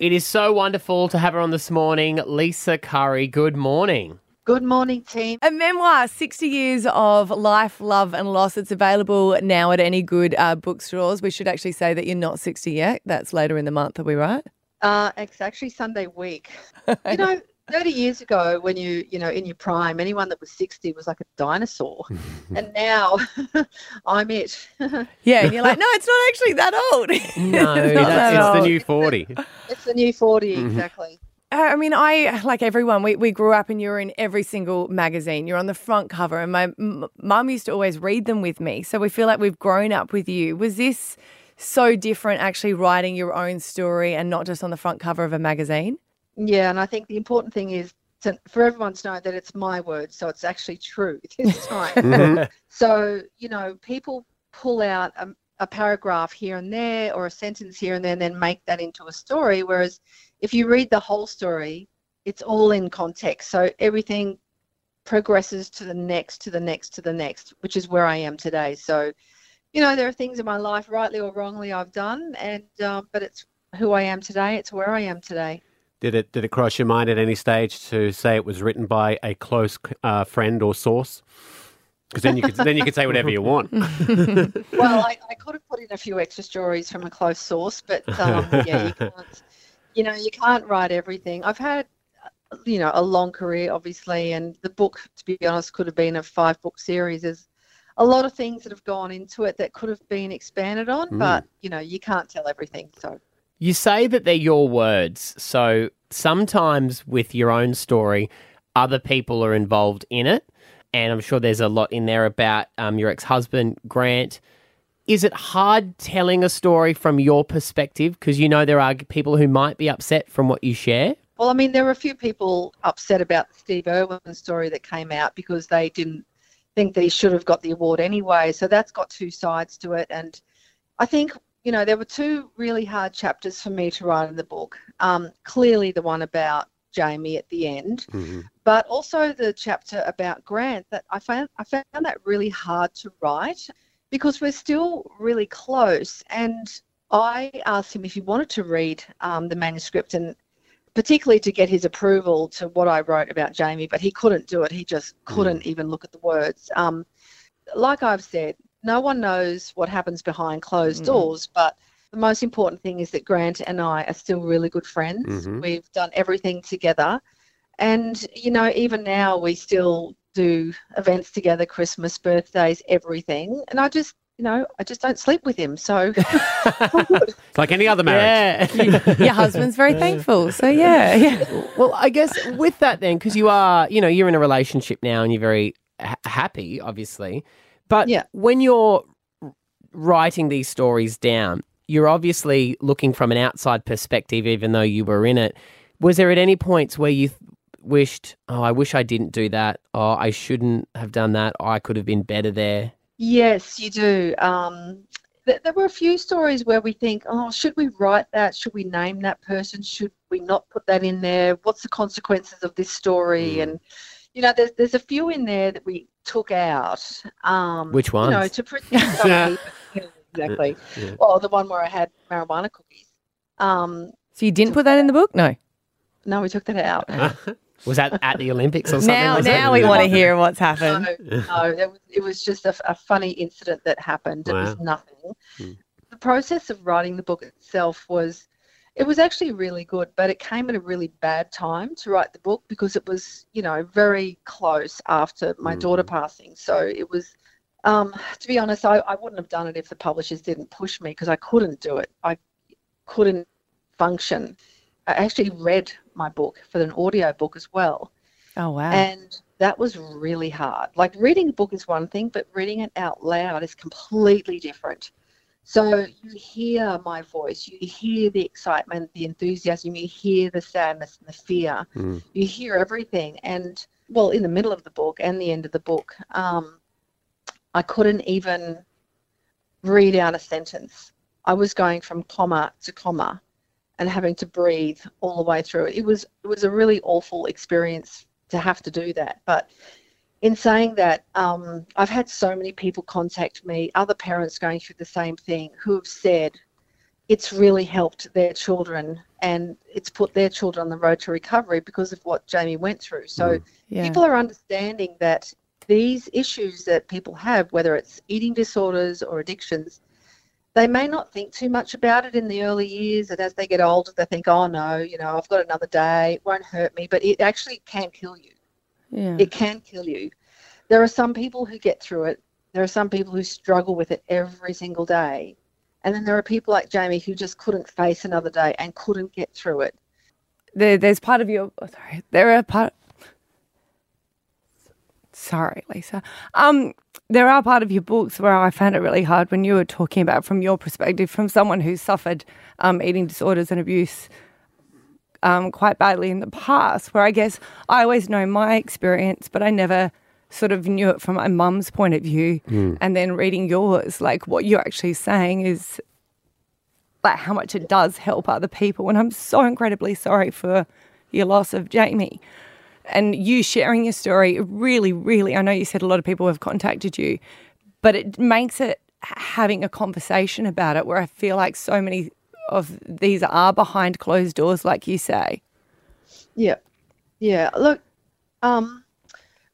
It is so wonderful to have her on this morning. Lisa Curry, good morning. Good morning, team. A memoir, 60 years of life, love, and loss. It's available now at any good uh, bookstores. We should actually say that you're not 60 yet. That's later in the month, are we right? Uh, it's actually Sunday week. You know, 30 years ago, when you, you know, in your prime, anyone that was 60 was like a dinosaur. and now I'm it. Yeah, and you're like, no, it's not actually that old. No, It's that's, that it's the new 40. it's the new 40, exactly. Uh, I mean, I like everyone. We we grew up and you were in every single magazine. You're on the front cover, and my m- mum used to always read them with me. So we feel like we've grown up with you. Was this so different, actually writing your own story and not just on the front cover of a magazine? Yeah, and I think the important thing is to, for everyone to know that it's my words, so it's actually true this time. So, you know, people pull out a, a paragraph here and there or a sentence here and there and then make that into a story. Whereas if you read the whole story, it's all in context. So everything progresses to the next, to the next, to the next, which is where I am today. So, you know, there are things in my life, rightly or wrongly, I've done, and um, but it's who I am today. It's where I am today. Did it did it cross your mind at any stage to say it was written by a close uh, friend or source? Because then you could then you could say whatever you want. well, I, I could have put in a few extra stories from a close source, but um, yeah, you can't. You know, you can't write everything. I've had, uh, you know, a long career, obviously, and the book, to be honest, could have been a five-book series. There's a lot of things that have gone into it that could have been expanded on, but you know, you can't tell everything. So You say that they're your words, so sometimes with your own story, other people are involved in it, and I'm sure there's a lot in there about um, your ex-husband Grant. Is it hard telling a story from your perspective because you know there are people who might be upset from what you share? Well, I mean, there were a few people upset about the Steve Irwin story that came out because they didn't think he should have got the award anyway. So that's got two sides to it. And I think, you know, there were two really hard chapters for me to write in the book. Um, clearly, the one about Jaimi at the end, but also the chapter about Grant that I found I found that really hard to write because we're still really close. And I asked him if he wanted to read um, the manuscript and particularly to get his approval to what I wrote about Jaimi, but he couldn't do it. He just couldn't even look at the words. Um, like I've said, no one knows what happens behind closed mm. doors, but the most important thing is that Grant and I are still really good friends. Mm-hmm. We've done everything together. And, you know, even now we still do events together, Christmas, birthdays, everything. And I just, you know, I just don't sleep with him. So It's like any other marriage. Yeah. Your husband's very thankful. So, yeah, yeah. Well, I guess with that then, because you are, you know, you're in a relationship now and you're very ha- happy, obviously. But Yeah. when you're writing these stories down, you're obviously looking from an outside perspective, even though you were in it. Was there at any points where you th- wished, oh, I wish I didn't do that, or I shouldn't have done that, or I could have been better there? Yes, you do. Um, th- there were a few stories where we think, oh, should we write that? Should we name that person? Should we not put that in there? What's the consequences of this story? And you know, there's there's a few in there that we took out. Um, Which You know, to protect other people. Yeah, exactly. Well, the one where I had marijuana cookies. Um, So, you didn't put that in the book? No. no, we took that out. Was that at the Olympics or something? Now, was now we want to hear what's happened. No, no, it was, it was just a, a funny incident that happened. It was Wow. nothing. The process of writing the book itself was, it was actually really good, but it came at a really bad time to write the book because it was, you know, very close after my daughter passing. So it was, um, to be honest, I, I wouldn't have done it if the publishers didn't push me because I couldn't do it. I couldn't function. I actually read my book for an audio book as well. Oh, wow. And that was really hard. Like reading a book is one thing, but reading it out loud is completely different. So you hear my voice, you hear the excitement, the enthusiasm, you hear the sadness and the fear, you hear everything. And well, in the middle of the book and the end of the book, um, I couldn't even read out a sentence. I was going from comma to comma and having to breathe all the way through it. It was it was a really awful experience to have to do that. But in saying that, um, I've had so many people contact me, other parents going through the same thing, who have said, it's really helped their children and it's put their children on the road to recovery because of what Jaimi went through. So Yeah. people are understanding that these issues that people have, whether it's eating disorders or addictions, they may not think too much about it in the early years, and as they get older, they think, "Oh no, you know, I've got another day; it won't hurt me." But it actually can kill you. Yeah. It can kill you. There are some people who get through it. There are some people who struggle with it every single day, and then there are people like Jaimi who just couldn't face another day and couldn't get through it. there, there's part of your oh, sorry there are part sorry lisa um there are part of your books where i found it really hard when you were talking about from your perspective from someone who suffered um, eating disorders and abuse um, quite badly in the past where i guess i always know my experience but i never sort of knew it from my mum's point of view and then reading yours like what you're actually saying is like how much it does help other people. And I'm so incredibly sorry for your loss of Jaimi. And you sharing your story really, really, I know you said a lot of people have contacted you, but it makes it having a conversation about it where I feel like so many of these are behind closed doors, like you say. Yeah, yeah. Look, um,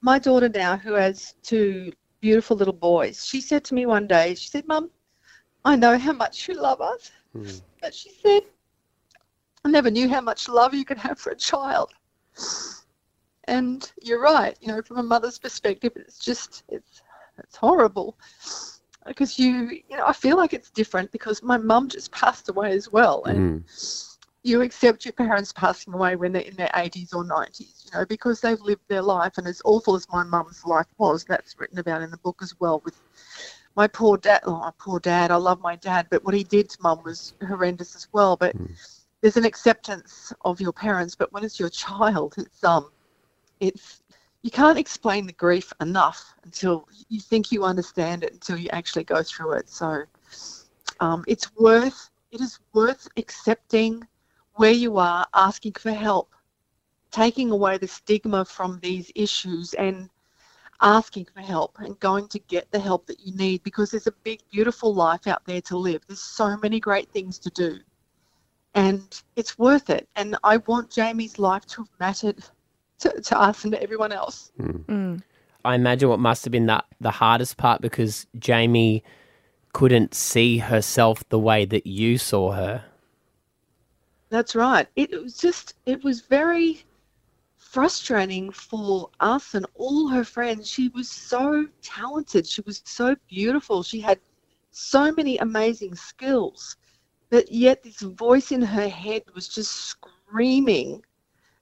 my daughter now, who has two beautiful little boys, she said to me one day, she said, "Mum, I know how much you love us," but she said, "I never knew how much love you could have for a child." And you're right. You know, from a mother's perspective, it's just it's it's horrible because you you know I feel like it's different because my mum just passed away as well, and you accept your parents passing away when they're in their 80s or 90s, you know, because they've lived their life. And as awful as my mum's life was, that's written about in the book as well. With my poor dad, oh, my poor dad, I love my dad, but what he did to mum was horrendous as well. But there's an acceptance of your parents, but when it's your child, it's um, it's you can't explain the grief enough until you think you understand it until you actually go through it. So um, it's worth it is worth accepting where you are, asking for help, taking away the stigma from these issues, and asking for help and going to get the help that you need because there's a big, beautiful life out there to live. There's so many great things to do, and it's worth it. And I want Jaimi's life to have mattered to, to us and to everyone else. Hmm. Mm. I imagine what must have been the, the hardest part because Jaimi couldn't see herself the way that you saw her. That's right. It, it was just, it was very frustrating for us and all her friends. She was so talented. She was so beautiful. She had so many amazing skills. But yet, this voice in her head was just screaming,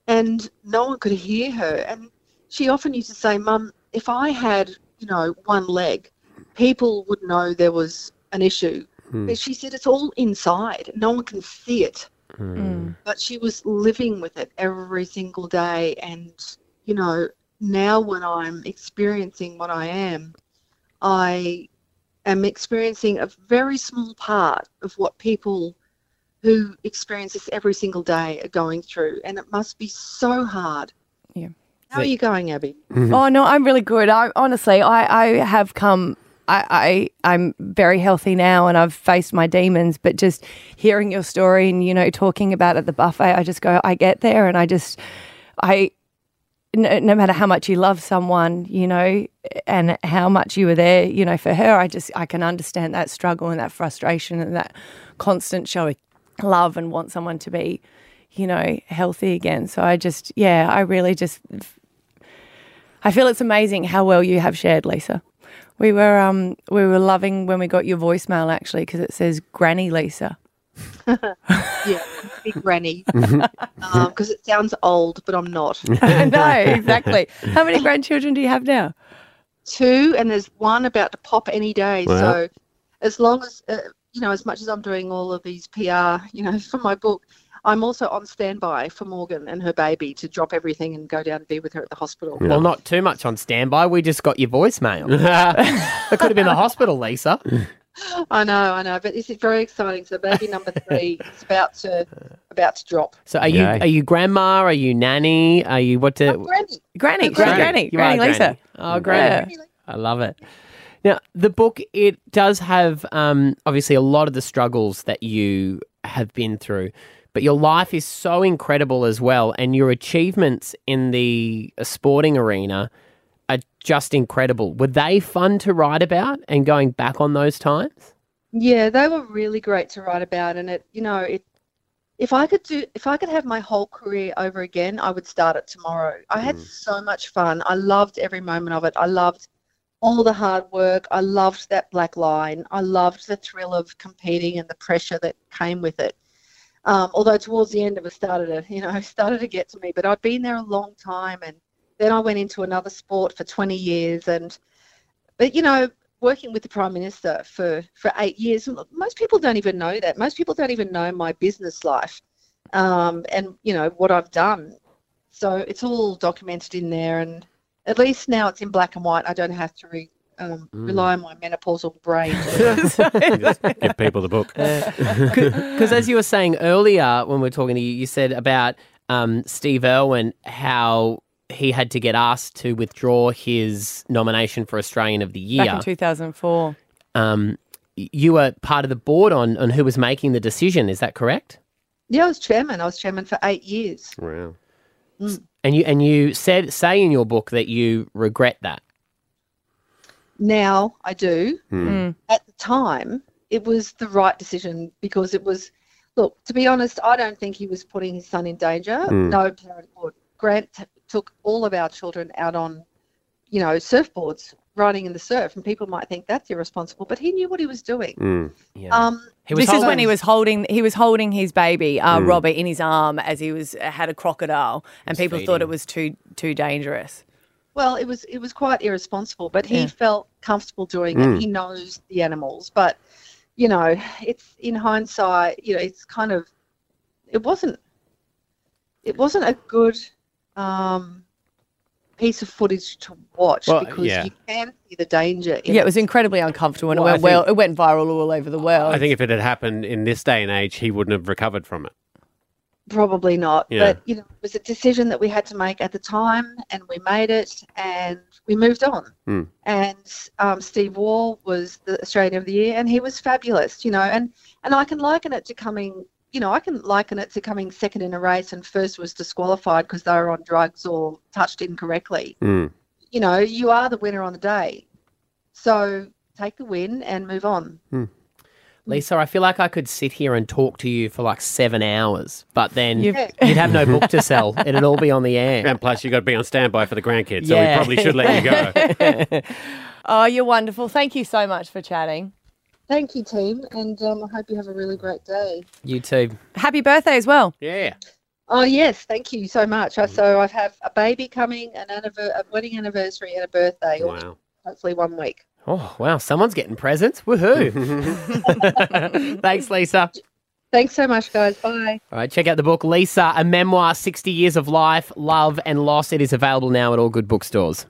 and no one could hear her. And she often used to say, Mum, if I had, you know, one leg, people would know there was an issue. Hmm. But she said it's all inside. No one can see it hmm. but she was living with it every single day and you know now when i'm experiencing what i am i am experiencing a very small part of what people who experience this every single day are going through and it must be so hard Yeah. how are you going abby mm-hmm. Oh no, I'm really good. I honestly, I, I have come. I, I I'm very healthy now, and I've faced my demons. But just hearing your story and you know talking about it at the buffet, I just go, I get there, and I just, I, no, no matter how much you love someone, you know, and how much you were there, you know, for her, I just I can understand that struggle and that frustration and that constant showing love and want someone to be, you know, healthy again. So I just, yeah, I really just I feel it's amazing how well you have shared, Lisa. We were um we were loving when we got your voicemail actually because it says Granny Lisa. yeah big granny because it sounds old but i'm not no, exactly. How many grandchildren do you have now? two, and there's one about to pop any day. Wow. So, as long as uh, you know, as much as I'm doing all of these PR, you know, for my book, I'm also on standby for Morgan and her baby to drop everything and go down and be with her at the hospital. Well, not too much on standby. We just got your voicemail. that could have been the hospital, Lisa. I know, I know, but this is very exciting. So, baby number three is about to about to drop. So are you are you grandma? Are you nanny? Are you what? To, I'm Granny. Granny, Oh, Granny, Granny. Granny, You Granny Lisa. Oh, Granny. Granny. I love it. Now, the book it does have um, obviously a lot of the struggles that you have been through, but your life is so incredible as well, and your achievements in the uh, sporting arena are just incredible. Were they fun to write about and going back on those times? Yeah, they were really great to write about, and it, you know, it. If I could do, if I could have my whole career over again, I would start it tomorrow. I had so much fun. I loved every moment of it. I loved all the hard work. I loved that black line. I loved the thrill of competing and the pressure that came with it. Um, although towards the end of it started to, you know, started to get to me. But I'd been there a long time, and then I went into another sport for 20 years, and but you know, working with the prime minister for for eight years, most people don't even know that. Most people don't even know my business life, um, and you know what I've done. So it's all documented in there, and at least now it's in black and white. I don't have to re, um, rely on my menopausal brain. Just give people the book. Because as you were saying earlier when we were talking to you, you said about um, Steve Irwin, how he had to get asked to withdraw his nomination for Australian of the Year. Back in 2004. um, you were part of the board on, on who was making the decision. Is that correct? yeah, I was chairman. I was chairman for eight years. Wow. And you and you said say in your book that you regret that. Now I do. Mm. At the time, it was the right decision because it was. Look, to be honest, I don't think he was putting his son in danger. No parent would. Grant t- took all of our children out on, you know, surfboards, riding in the surf, and people might think that's irresponsible, but he knew what he was doing. Mm. Yeah. Um, he was This is when he was holding he was holding his baby uh, Robert in his arm as he was had a crocodile, and people thought it was too too dangerous. Well, it was it was quite irresponsible, but he Yeah. felt comfortable doing it. He knows the animals, but you know, it's in hindsight, you know, it's kind of it wasn't it wasn't a good um, piece of footage to watch Well, because yeah. you can see the danger. In Yeah, it was incredibly uncomfortable, and Well, it went well. It went viral all over the world. I think if it had happened in this day and age, he wouldn't have recovered from it. Probably not. Yeah. But you know, it was a decision that we had to make at the time, and we made it, and we moved on. Hmm. And um, Steve Waugh was the Australian of the Year, and he was fabulous. You know, and and I can liken it to coming. You know, I can liken it to coming second in a race and first was disqualified because they were on drugs or touched incorrectly. Mm. You know, you are the winner on the day, so take the win and move on. Lisa, I feel like I could sit here and talk to you for like seven hours, but then You've- you'd have no book to sell. It'd all be on the air. And plus, you've got to be on standby for the grandkids, so Yeah. we probably should let you go. oh, you're wonderful. Thank you so much for chatting. Thank you, team, and um, I hope you have a really great day. You too. Happy birthday as well. Yeah. Oh yes, thank you so much. Uh, So I have a baby coming, an anniver- a wedding anniversary, and a birthday. Wow. Hopefully one week. Oh, wow. Someone's getting presents. Woohoo. Thanks, Lisa. Thanks so much, guys. Bye. All right, check out the book, Lisa, a memoir, 60 Years of Life, Love and Loss. It is available now at all good bookstores.